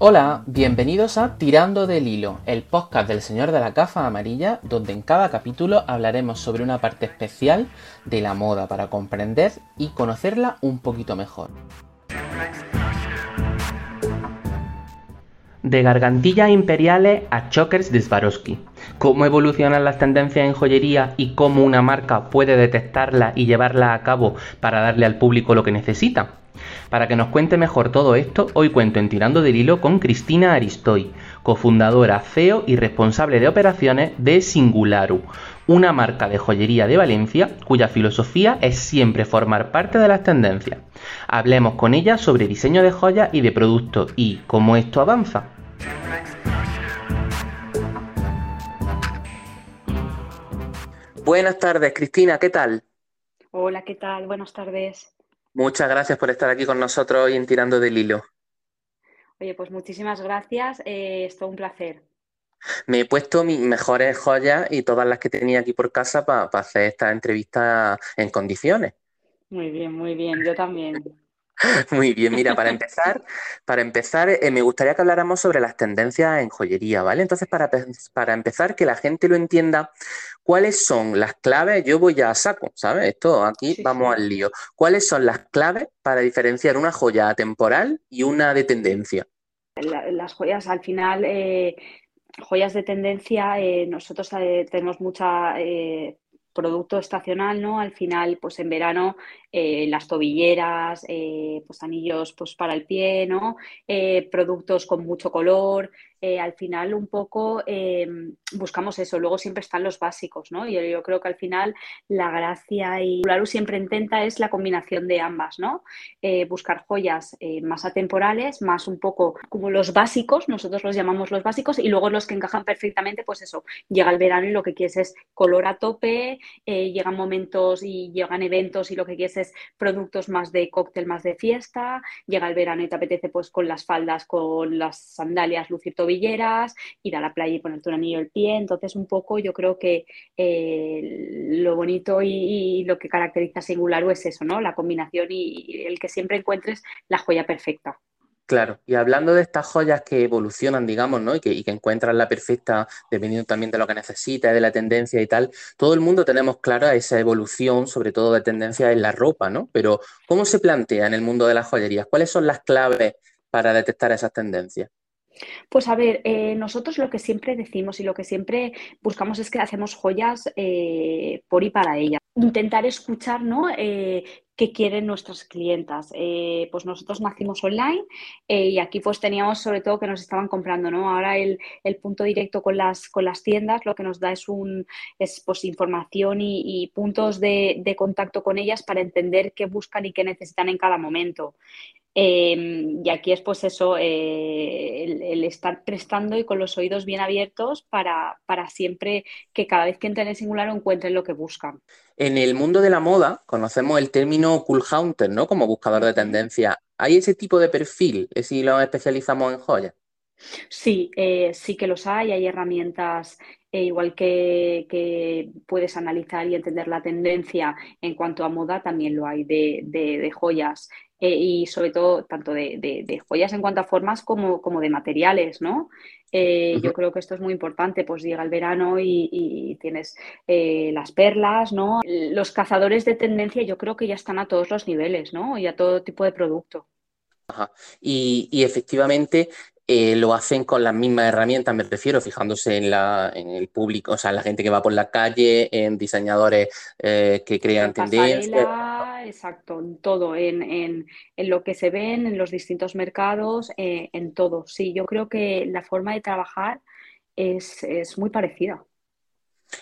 Hola, bienvenidos a Tirando del Hilo, el podcast del Señor de la Cafa Amarilla, donde en cada capítulo hablaremos sobre una parte especial de la moda para comprender y conocerla un poquito mejor. De gargantillas imperiales a chokers de Swarovski. Cómo evolucionan las tendencias en joyería y cómo una marca puede detectarla y llevarla a cabo para darle al público lo que necesita. Para que nos cuente mejor todo esto, hoy cuento en Tirando del Hilo con Cristina Aristoy, cofundadora, CEO y responsable de operaciones de Singularu, una marca de joyería de Valencia cuya filosofía es siempre formar parte de las tendencias. Hablemos con ella sobre diseño de joyas y de productos y cómo esto avanza. Buenas tardes, Cristina, ¿qué tal? Hola, ¿qué tal? Buenas tardes. Muchas gracias por estar aquí con nosotros hoy en Tirando del Hilo. Oye, pues muchísimas gracias, eh, es todo un placer. Me he puesto mis mejores joyas y todas las que tenía aquí por casa para hacer esta entrevista en condiciones. Muy bien, muy bien, yo también. Muy bien, mira, para empezar, para empezar, eh, me gustaría que habláramos sobre las tendencias en joyería, ¿vale? Entonces, para, para empezar, que la gente lo entienda, ¿cuáles son las claves? Yo voy a saco, ¿sabes? Esto aquí vamos al lío. ¿Cuáles son las claves para diferenciar una joya temporal y una de tendencia? las joyas al final, eh, joyas de tendencia, eh, nosotros tenemos mucha producto estacional, ¿no? Al final, pues en verano, eh, las tobilleras, eh, pues anillos pues para el pie, ¿no? Eh, productos con mucho color, eh, al final un poco em, buscamos eso. Luego siempre están los básicos, ¿no? Yo, yo creo que al final la gracia y Laru siempre intenta es la combinación de ambas, ¿no? Eh, buscar joyas eh, más atemporales, más un poco como los básicos, nosotros los llamamos los básicos, y luego los que encajan perfectamente, pues eso, llega el verano y lo que quieres es color a tope, llegan momentos y llegan eventos y lo que quieres es productos más de cóctel, más de fiesta, llega el verano y te apetece pues con las faldas, con las sandalias, lucir todo villeras, ir a la playa y ponerte un anillo al pie. Entonces, un poco yo creo que eh, lo bonito y, lo que caracteriza a Singularu es eso, ¿no? La combinación y, el que siempre encuentres la joya perfecta. Claro, y hablando de estas joyas que evolucionan, digamos, ¿no? Y que, y que, encuentran la perfecta dependiendo también de lo que necesitas, de la tendencia y tal, todo el mundo tenemos clara esa evolución, sobre todo de tendencia en la ropa, ¿no? Pero, ¿cómo se plantea en el mundo de las joyerías? ¿Cuáles son las claves para detectar esas tendencias? Pues a ver, eh, nosotros lo que siempre decimos y lo que siempre buscamos es que hacemos joyas eh, por y para ella. Intentar escuchar, ¿no? Eh, qué quieren nuestras clientas. pues nosotros nacimos online y aquí pues teníamos sobre todo que nos estaban comprando, ¿no? Ahora el, punto directo con las, con las tiendas lo que nos da es un es pues información y, puntos de, contacto con ellas para entender qué buscan y qué necesitan en cada momento. Em, y aquí es pues eso, eh, el, estar prestando y con los oídos bien abiertos para, siempre que cada vez que entren en singular encuentren lo que buscan. En el mundo de la moda conocemos el término cool hunter, ¿no? Como buscador de tendencia. ¿Hay ese tipo de perfil si lo especializamos en joyas? Sí, eh, sí que los hay. Hay herramientas eh, igual que, puedes analizar y entender la tendencia en cuanto a moda, también lo hay de joyas eh, y sobre todo tanto de, joyas en cuanto a formas como, como de materiales, ¿no? Eh, yo creo que esto es muy importante, pues llega el verano y, tienes eh, las perlas, ¿no? Los cazadores de tendencia yo creo que ya están a todos los niveles, ¿no? Y a todo tipo de producto. Ajá. Y, y, efectivamente eh, lo hacen con las mismas herramientas, me refiero, fijándose en, la, en el público, o sea, en la gente que va por la calle, en diseñadores eh, que crean tendencias. Exacto, en todo, en, en, en, lo que se ven, en los distintos mercados, eh, en todo. Sí, yo creo que la forma de trabajar es, es muy parecida.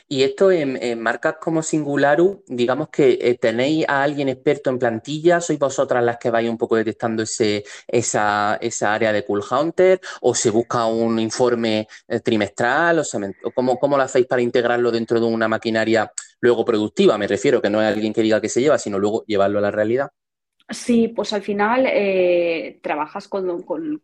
Y esto en, marcas como Singularu, digamos que eh, tenéis a alguien experto en plantilla, sois vosotras las que vais un poco detectando ese, esa, esa área de Cool Hunter, o se busca un informe eh, trimestral, o, ¿cómo, ¿cómo, lo hacéis para integrarlo dentro de una maquinaria luego productiva? Me refiero, que no es alguien que diga que se lleva, sino luego llevarlo a la realidad. Sí, pues al final eh, trabajas con, con,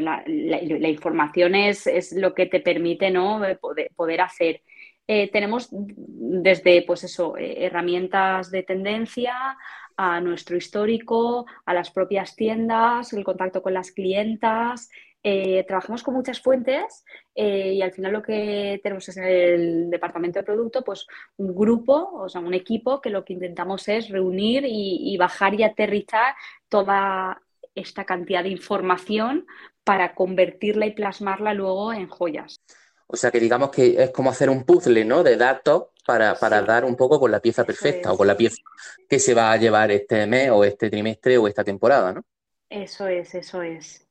la, información es, es, lo que te permite ¿no? poder, poder hacer. Eh, tenemos desde pues eso, eh, herramientas de tendencia a nuestro histórico, a las propias tiendas, el contacto con las clientas. Eh, trabajamos con muchas fuentes eh, y al final lo que tenemos es en el departamento de producto, pues un grupo, o sea, un equipo que lo que intentamos es reunir y bajar y aterrizar toda esta cantidad de información para convertirla y plasmarla luego en joyas. O sea que digamos que es como hacer un puzzle, ¿no? De datos para, dar un poco con la pieza perfecta o con la pieza que se va a llevar este mes o este trimestre o esta temporada, ¿no? Eso es, eso es.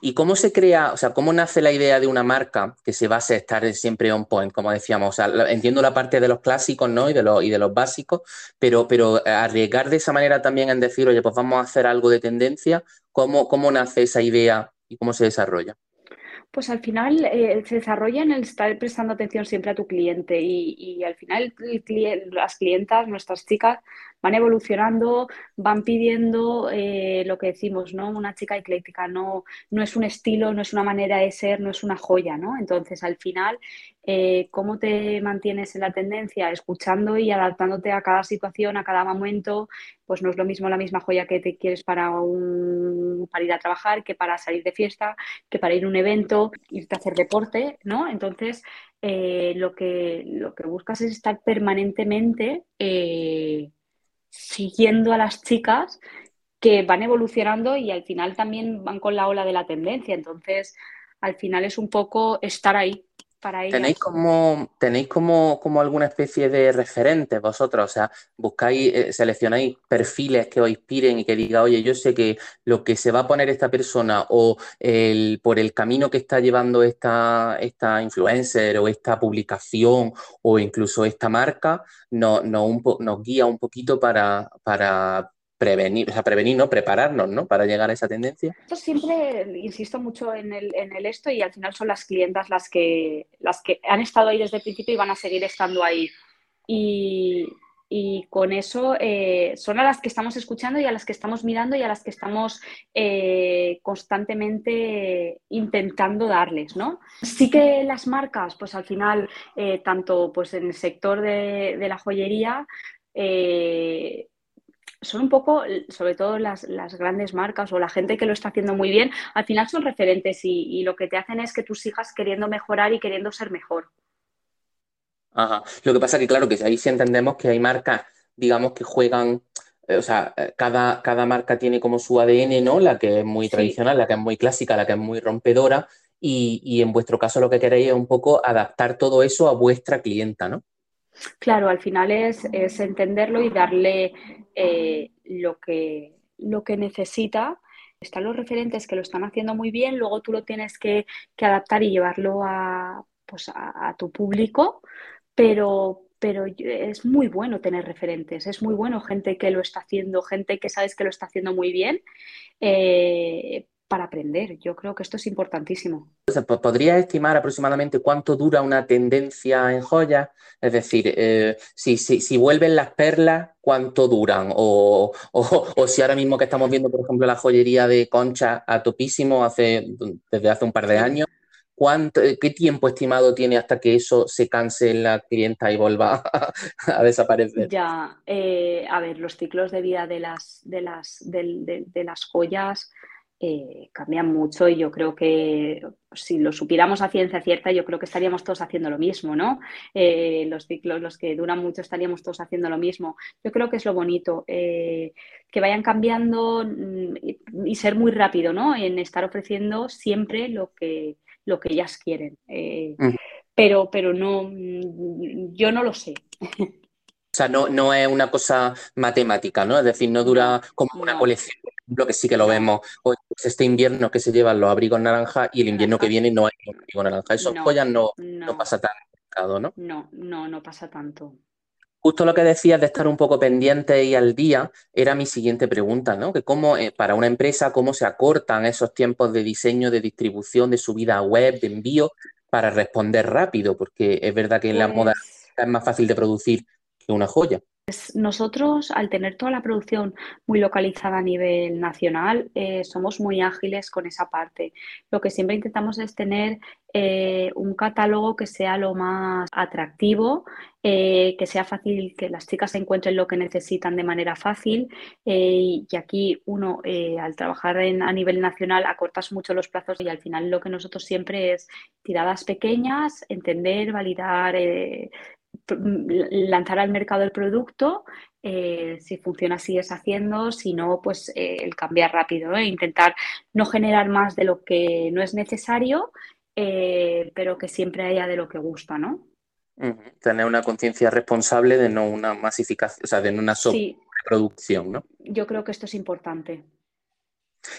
¿Y cómo se crea, o sea, cómo nace la idea de una marca que se base en estar siempre on point, como decíamos? O sea, entiendo la parte de los clásicos, ¿no? Y de los, y de los básicos, pero, pero arriesgar de esa manera también en decir, oye, pues vamos a hacer algo de tendencia, ¿cómo, cómo nace esa idea y cómo se desarrolla? Pues al final eh, se desarrolla en el estar prestando atención siempre a tu cliente y, al final las clientas, nuestras chicas, van evolucionando, van pidiendo eh, lo que decimos, ¿no? Una chica ecléctica, no, no es un estilo, no es una manera de ser, no es una joya, ¿no? Entonces, al final, eh, ¿cómo te mantienes en la tendencia? Escuchando y adaptándote a cada situación, a cada momento, pues no es lo mismo la misma joya que te quieres para, ir a trabajar, que para salir de fiesta, que para ir a un evento, irte a hacer deporte, ¿no? Entonces, eh, lo, que, lo que buscas es estar permanentemente siguiendo a las chicas que van evolucionando y al final también van con la ola de la tendencia. Entonces, al final es un poco estar ahí para ellas. ¿Tenéis como, tenéis como, como alguna especie de referentes vosotros? O sea, buscáis, eh, seleccionáis perfiles que os inspiren y que diga, oye, yo sé que lo que se va a poner esta persona o el, por el camino que está llevando esta, esta influencer o esta publicación o incluso esta marca, no, nos guía un poquito para, para prevenir, o sea, prevenir, ¿no? Prepararnos, ¿no? Para llegar a esa tendencia. Esto siempre insisto mucho en el, en el, esto y al final son las clientas las que, las que han estado ahí desde el principio y van a seguir estando ahí. Y, y con eso eh, son a las que estamos escuchando y a las que estamos mirando y a las que estamos eh, constantemente intentando darles, ¿no? Sí que las marcas, pues al final, eh, tanto pues en el sector de la joyería, son un poco, sobre todo las, grandes marcas o la gente que lo está haciendo muy bien, al final son referentes y, lo que te hacen es que tú sigas queriendo mejorar y queriendo ser mejor. Ajá. Lo que pasa es que, claro, que ahí sí entendemos que hay marcas, digamos, que juegan, eh, o sea, eh, cada, cada marca tiene como su ADN, ¿no? La que es muy tradicional, la que es muy clásica, la que es muy rompedora, y, y en vuestro caso lo que queréis es un poco adaptar todo eso a vuestra clienta, ¿no? Claro, al final es, entenderlo y darle eh, lo, que, lo que necesita. Están los referentes que lo están haciendo muy bien, luego tú lo tienes que, adaptar y llevarlo a, pues a, tu público, pero, pero es muy bueno tener referentes, es muy bueno gente que lo está haciendo, gente que sabes que lo está haciendo muy bien, eh, para aprender. Yo creo que esto es importantísimo. ¿Podrías estimar aproximadamente cuánto dura una tendencia en joyas? Es decir, eh, si, si, vuelven las perlas, ¿cuánto duran? O, si ahora mismo que estamos viendo, por ejemplo, la joyería de concha a topísimo hace, desde hace un par de años, ¿cuánto, ¿qué tiempo estimado tiene hasta que eso se canse en la clienta y vuelva a, desaparecer? Ya, eh, a ver, los ciclos de vida de las, de las, de las joyas eh, cambian mucho y yo creo que si lo supiéramos a ciencia cierta, yo creo que estaríamos todos haciendo lo mismo, ¿no? Eh, los ciclos, los que duran mucho, estaríamos todos haciendo lo mismo. Yo creo que es lo bonito, eh, que vayan cambiando mm, y, ser muy rápido, ¿no? En estar ofreciendo siempre lo que, lo que ellas quieren. Pero, pero no, mm, yo no lo sé. O sea, no, no es una cosa matemática, ¿no? Es decir, no dura como una colección ejemplo, que sí que lo vemos. Hoy, pues este invierno que se llevan los abrigos naranja y el invierno que viene no hay abrigo naranja. Eso no, joyas no, no, pasa tanto, ¿no? No, no, no pasa tanto. Justo lo que decías de estar un poco pendiente y al día era mi siguiente pregunta, ¿no? Que cómo, eh, para una empresa, cómo se acortan esos tiempos de diseño, de distribución, de subida web, de envío, para responder rápido, porque es verdad que en la moda pues es más fácil de producir que una joya. Pues nosotros, al tener toda la producción muy localizada a nivel nacional, eh, somos muy ágiles con esa parte. Lo que siempre intentamos es tener eh, un catálogo que sea lo más atractivo, eh, que sea fácil, que las chicas encuentren lo que necesitan de manera fácil. y aquí uno, al trabajar a nivel nacional, acortas mucho los plazos y al final lo que nosotros siempre es tiradas pequeñas, entender, validar lanzar al mercado el producto, eh, si funciona sigues haciendo, si no, pues eh, el cambiar rápido, e intentar no generar más de lo que no es necesario, eh, pero que siempre haya de lo que gusta, ¿no? Tener una conciencia responsable de no una masificación, o sea, de no una sobreproducción, ¿no? Yo creo que esto es importante.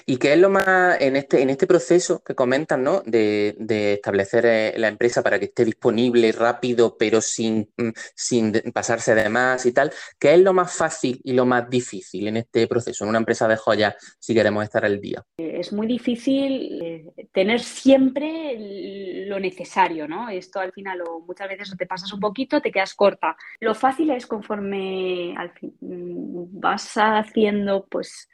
¿Y qué es lo más en este, en este proceso que comentan, ¿no? De, establecer eh, la empresa para que esté disponible rápido, pero sin, mm, sin pasarse de más y tal? ¿Qué es lo más fácil y lo más difícil en este proceso, en una empresa de joyas, si queremos estar al día? Es muy difícil eh, tener siempre lo necesario, ¿no? Esto al final o muchas veces te pasas un poquito, te quedas corta. Lo fácil es conforme al fin, mm, vas haciendo, pues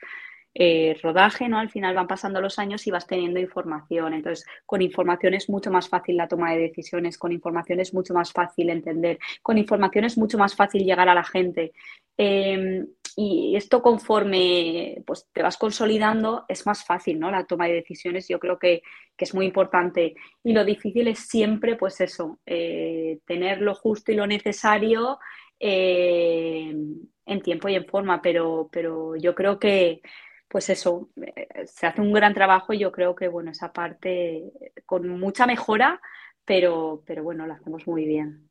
eh, rodaje, ¿no? Al final van pasando los años y vas teniendo información. Entonces, con información es mucho más fácil la toma de decisiones, con información es mucho más fácil entender, con información es mucho más fácil llegar a la gente. Em, y esto conforme pues, te vas consolidando es más fácil, ¿no? La toma de decisiones yo creo que, es muy importante. Y lo difícil es siempre, pues eso, eh, tener lo justo y lo necesario eh, en tiempo y en forma, pero, pero yo creo que, pues eso, eh, se hace un gran trabajo y yo creo que, bueno, esa parte con mucha mejora, pero, pero bueno, la hacemos muy bien.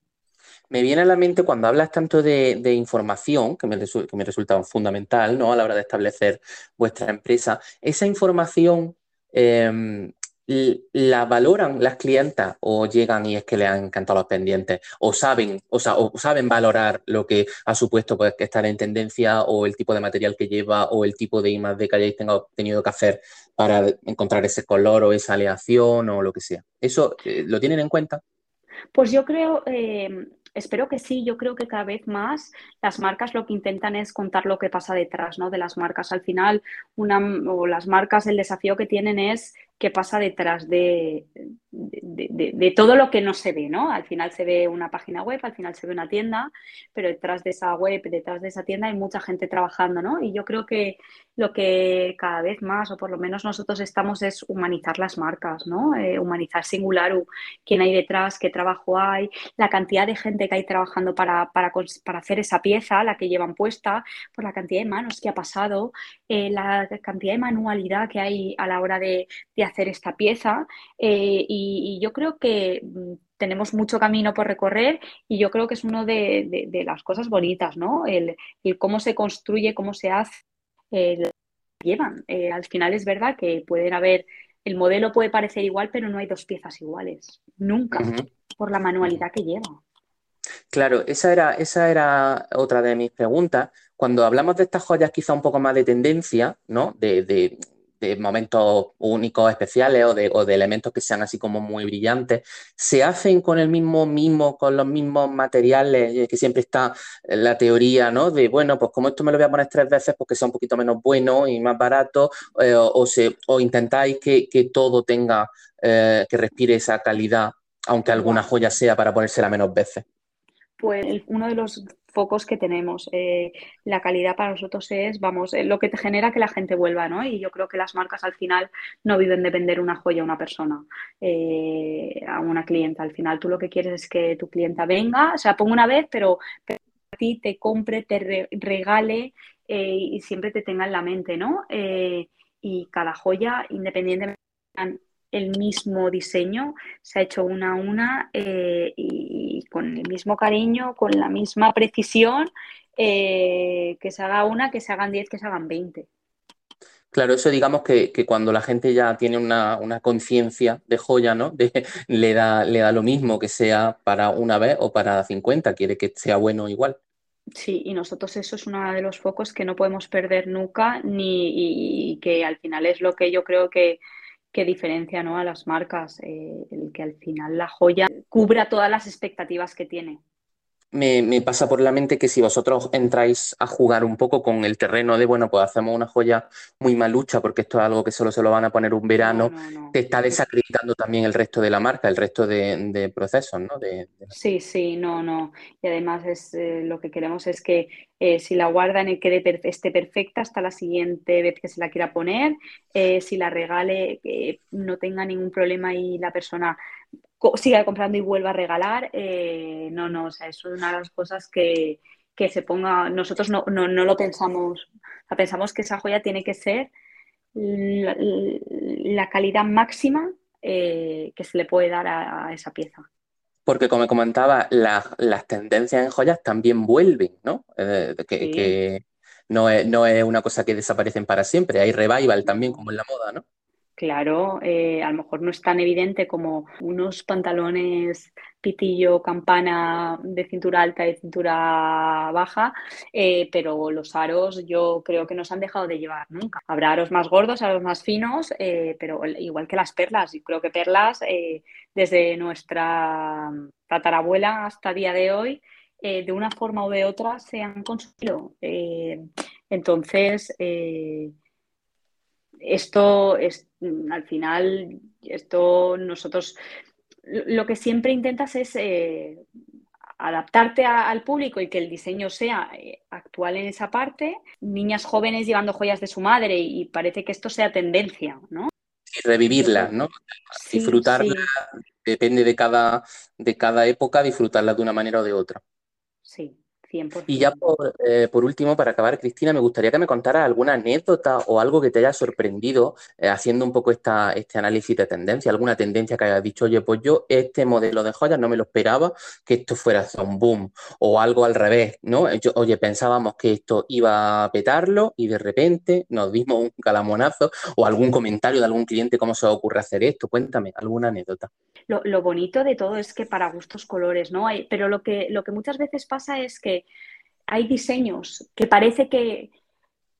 Me viene a la mente cuando hablas tanto de, información, que me, que me, resulta fundamental ¿no? a la hora de establecer vuestra empresa, esa información em, la valoran las clientas o llegan y es que le han encantado los pendientes o saben, o, saben valorar lo que ha supuesto pues, que estar en tendencia o el tipo de material que lleva o el tipo de imagen que hayáis tenido que hacer para encontrar ese color o esa aleación o lo que sea. ¿Eso eh, lo tienen en cuenta? Pues yo creo, eh, espero que sí, yo creo que cada vez más las marcas lo que intentan es contar lo que pasa detrás, ¿no? De las marcas. Al final, una, o las marcas, el desafío que tienen es qué pasa detrás de, de, todo lo que no se ve, ¿no? Al final se ve una página web, al final se ve una tienda, pero detrás de esa web, detrás de esa tienda hay mucha gente trabajando, ¿no? Y yo creo que lo que cada vez más, o por lo menos nosotros estamos, es humanizar las marcas, ¿no? Eh, humanizar Singularu, quién hay detrás, qué trabajo hay, la cantidad de gente que hay trabajando para, para, para hacer esa pieza, la que llevan puesta, por la cantidad de manos que ha pasado, eh, la cantidad de manualidad que hay a la hora de, de hacer esta pieza. Eh, y, yo creo que mm, tenemos mucho camino por recorrer y yo creo que es una de, las cosas bonitas, ¿no? El, cómo se construye, cómo se hace, eh, llevan. Eh, al final es verdad que pueden haber, el modelo puede parecer igual, pero no hay dos piezas iguales, nunca, por la manualidad que lleva. Claro, esa era, esa era otra de mis preguntas. Cuando hablamos de estas joyas quizá un poco más de tendencia, ¿no? De, de, de momentos únicos, especiales o de, o de, elementos que sean así como muy brillantes, se hacen con el mismo mimo, con los mismos materiales, que siempre está la teoría, ¿no? De, bueno, pues como esto me lo voy a poner tres veces porque sea un poquito menos bueno y más barato, eh, o, se, o intentáis que, todo tenga, eh, que respire esa calidad, aunque alguna joya sea para ponérsela menos veces. Pues uno de los focos que tenemos. Eh, la calidad para nosotros es, vamos, eh, lo que te genera que la gente vuelva, ¿no? Y yo creo que las marcas al final no viven de vender una joya a una persona, eh, a una clienta. Al final tú lo que quieres es que tu clienta venga, o sea, ponga una vez, pero, a ti te compre, te regale y siempre te tenga en la mente, ¿no? y cada joya, independientemente el mismo diseño, se ha hecho una a una eh, y, con el mismo cariño, con la misma precisión, eh, que se haga una, que se hagan 10, que se hagan 20. Claro, eso digamos que, cuando la gente ya tiene una, conciencia de joya, ¿no? le, da, le da lo mismo que sea para una vez o para 50, quiere que sea bueno igual. Sí, y nosotros eso es uno de los focos que no podemos perder nunca, ni y que al final es lo que yo creo que, que diferencia ¿no? a las marcas, eh, el que al final la joya cubra todas las expectativas que tiene. Me, pasa por la mente que si vosotros entráis a jugar un poco con el terreno de, bueno, pues hacemos una joya muy malucha porque esto es algo que solo se lo van a poner un verano, te está desacreditando también el resto de la marca, el resto de, procesos, ¿no? Sí, sí, no, no. Y además es eh, lo que queremos es que eh, si la guardan y quede esté perfecta hasta la siguiente vez que se la quiera poner, eh, si la regale, no tenga ningún problema y la persona siga comprando y vuelva a regalar. Eh, no, no, o sea, es una de las cosas que, se ponga, nosotros no, lo pensamos, pensamos que esa joya tiene que ser la, calidad máxima eh, que se le puede dar a, esa pieza. Porque como comentaba, las tendencias en joyas también vuelven, ¿no? Eh, que, no, es, no es una cosa que desaparecen para siempre, hay revival también como en la moda, ¿no? Claro, eh, a lo mejor no es tan evidente como unos pantalones pitillo, campana de cintura alta y cintura baja, eh, pero los aros yo creo que no se han dejado de llevar nunca. Habrá aros más gordos, aros más finos, eh, pero igual que las perlas. Y creo que perlas desde nuestra tatarabuela hasta día de hoy, de una forma u de otra, se han consumido. entonces, esto es, mm, al final, esto nosotros lo que siempre intentas es eh, adaptarte al público y que el diseño sea eh, actual en esa parte. Niñas jóvenes llevando joyas de su madre y, parece que esto sea tendencia, ¿no? Y revivirla, ¿no? disfrutarla, depende de cada, de cada época, disfrutarla de una manera o de otra. Sí. Y ya eh, por, último, para acabar, Cristina, me gustaría que me contaras alguna anécdota o algo que te haya sorprendido eh, haciendo un poco esta, este análisis de tendencia, alguna tendencia que hayas dicho, oye, pues yo este modelo de joyas no me lo esperaba que esto fuera un boom o algo al revés, ¿no? oye, pensábamos que esto iba a petarlo y de repente nos dimos un calamonazo o algún comentario de algún cliente, ¿cómo se os ocurre hacer esto? Cuéntame, alguna anécdota. Lo, bonito de todo es que para gustos colores, ¿no? Hay, pero lo que, lo que muchas veces pasa es que hay diseños que parece que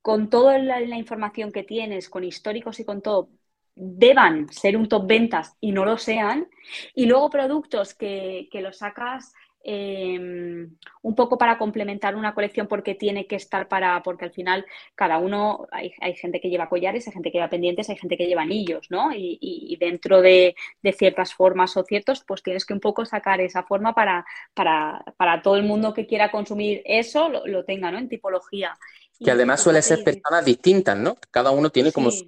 con toda la, información que tienes, con históricos y con todo, deban ser un top ventas y no lo sean. Y luego productos que, que los sacas Em, un poco para complementar una colección porque tiene que estar para, porque al final cada uno, hay, gente que lleva collares, hay gente que lleva pendientes, hay gente que lleva anillos, ¿no? Y, dentro de, ciertas formas o ciertos, pues tienes que un poco sacar esa forma para, para, para todo el mundo que quiera consumir eso lo, lo tenga, ¿no? En tipología. Que además suele ser personas distintas, ¿no? Cada uno tiene como su...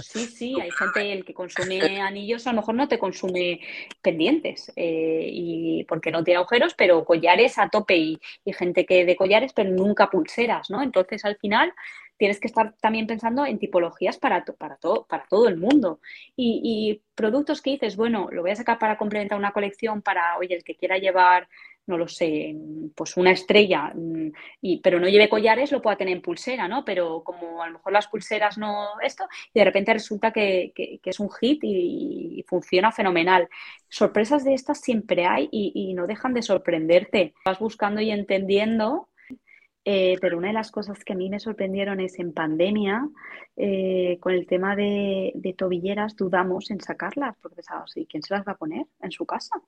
sí, sí, hay gente el que consume anillos, a lo mejor no te consume pendientes, eh, y porque no tiene agujeros, pero collares a tope y, gente que de collares, pero nunca pulseras, ¿no? Entonces al final tienes que estar también pensando en tipologías para, para, todo, para todo el mundo. Y, y, productos que dices, bueno, lo voy a sacar para complementar una colección para, oye, el que quiera llevar no lo sé, pues una estrella, mm, y, pero no lleve collares, lo pueda tener en pulsera, ¿no? Pero como a lo mejor las pulseras no esto, y de repente resulta que, es un hit y, funciona fenomenal. Sorpresas de estas siempre hay y, no dejan de sorprenderte. Vas buscando y entendiendo. Eh, pero una de las cosas que a mí me sorprendieron es en pandemia, eh, con el tema de, de, tobilleras, dudamos en sacarlas, porque pensábamos, ¿y quién se las va a poner en su casa?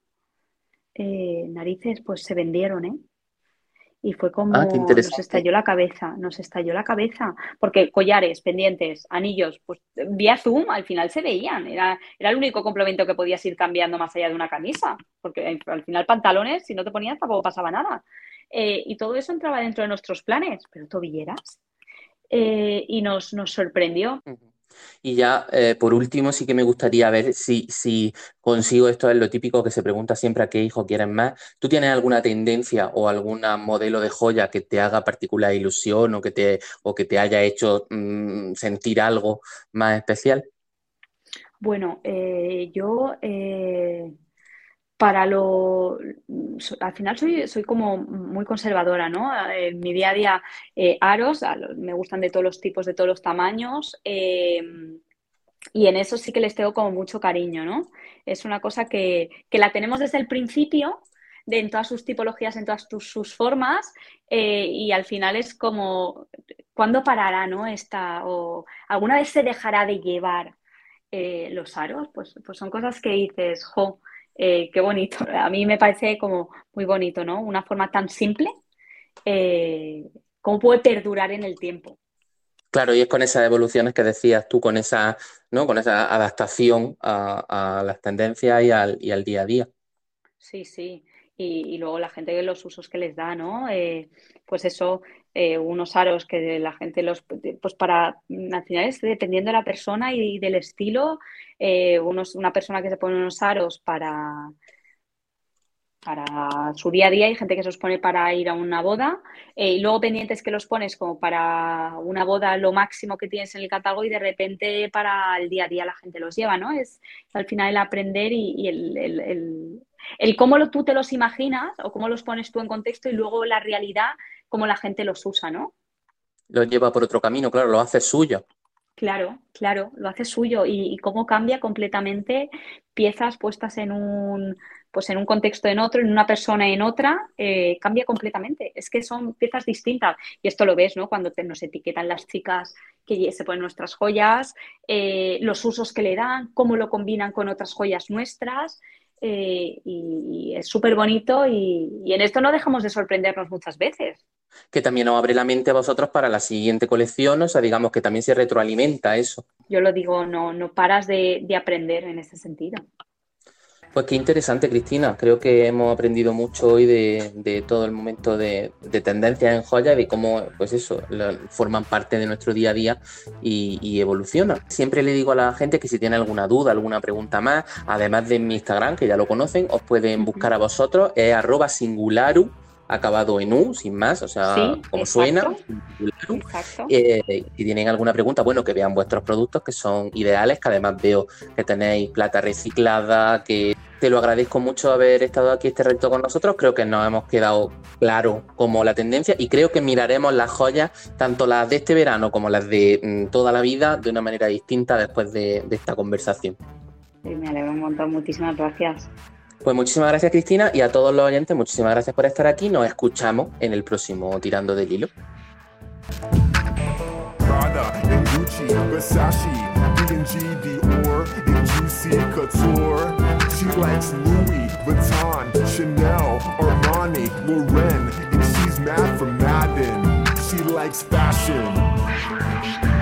Eh, narices pues se vendieron, ¿eh? Y fue como ah, nos estalló la cabeza, nos estalló la cabeza, porque collares, pendientes, anillos, pues vía Zoom al final se veían, era, era el único complemento que podías ir cambiando más allá de una camisa, porque al final pantalones, si no te ponías tampoco pasaba nada. Eh, y todo eso entraba dentro de nuestros planes, pero tobilleras. Eh, y nos, nos sorprendió. Y ya, eh, por último, sí que me gustaría ver si, si consigo, esto es lo típico que se pregunta siempre a qué hijo quieren más. ¿Tú tienes alguna tendencia o algún modelo de joya que te haga particular ilusión o que te, o que te haya hecho mm, sentir algo más especial? Bueno, eh, yo eh, para lo... Al final soy, soy como muy conservadora, ¿no? En mi día a día, eh, aros, me gustan de todos los tipos, de todos los tamaños. Em, y en eso sí que les tengo como mucho cariño, ¿no? Es una cosa que, la tenemos desde el principio, de, en todas sus tipologías, en todas sus formas, eh, y al final es como, ¿cuándo parará, no? Esta, o alguna vez se dejará de llevar eh, los aros, pues, pues son cosas que dices, jo, Eh, qué bonito. A mí me parece como muy bonito, ¿no? Una forma tan simple, eh, ¿cómo puede perdurar en el tiempo? Claro, y es con esas evoluciones que decías tú, con esa, ¿no? con esa adaptación a, las tendencias y al, y al, día a día. Sí, sí. Y, luego la gente, los usos que les da, ¿no? Eh, pues eso, eh, unos aros que la gente los, pues para, al final es dependiendo de la persona y, del estilo, eh, unos, una persona que se pone unos aros para, para su día a día, hay gente que se los pone para ir a una boda, eh, y luego pendientes que los pones como para una boda lo máximo que tienes en el catálogo y de repente para el día a día la gente los lleva, ¿no? Es al final el aprender y, el, el, cómo lo, tú te los imaginas o cómo los pones tú en contexto y luego la realidad, cómo la gente los usa, ¿no? Lo lleva por otro camino, claro, lo hace suyo. Claro, claro, lo hace suyo y, cómo cambia completamente piezas puestas en un, pues en un contexto en otro, en una persona en otra, eh, cambia completamente. Es que son piezas distintas y esto lo ves, ¿no? Cuando nos etiquetan las chicas que se ponen nuestras joyas, eh, los usos que le dan, cómo lo combinan con otras joyas nuestras. Eh, y, es súper bonito y en esto no dejamos de sorprendernos muchas veces que también os abre la mente a vosotros para la siguiente colección, o sea, digamos que también se retroalimenta eso. Yo lo digo, no, no paras de, aprender en ese sentido. Pues qué interesante, Cristina. Creo que hemos aprendido mucho hoy de, todo el momento de, tendencias en joya y de cómo, pues eso, forman parte de nuestro día a día y, evolucionan. Siempre le digo a la gente que si tiene alguna duda, alguna pregunta más, además de mi Instagram, que ya lo conocen, os pueden buscar a vosotros, es arroba singularu acabado en U, sin más, o sea, como suena. Eh, si tienen alguna pregunta, bueno, que vean vuestros productos que son ideales, que además veo que tenéis plata reciclada, que te lo agradezco mucho haber estado aquí este reto con nosotros. Creo que nos hemos quedado claro como la tendencia y creo que miraremos las joyas, tanto las de este verano como las de mm, toda la vida, de una manera distinta después de, de esta conversación. Sí, me alegro un montón, muchísimas gracias. Pues muchísimas gracias Cristina y a todos los oyentes, muchísimas gracias por estar aquí. Nos escuchamos en el próximo Tirando del Hilo. Prada and Gucci, Versace, B&G, Dior, and Juicy Couture. She likes Louis Vuitton, Chanel, Armani, Lauren, and she's mad for Madden. She likes fashion.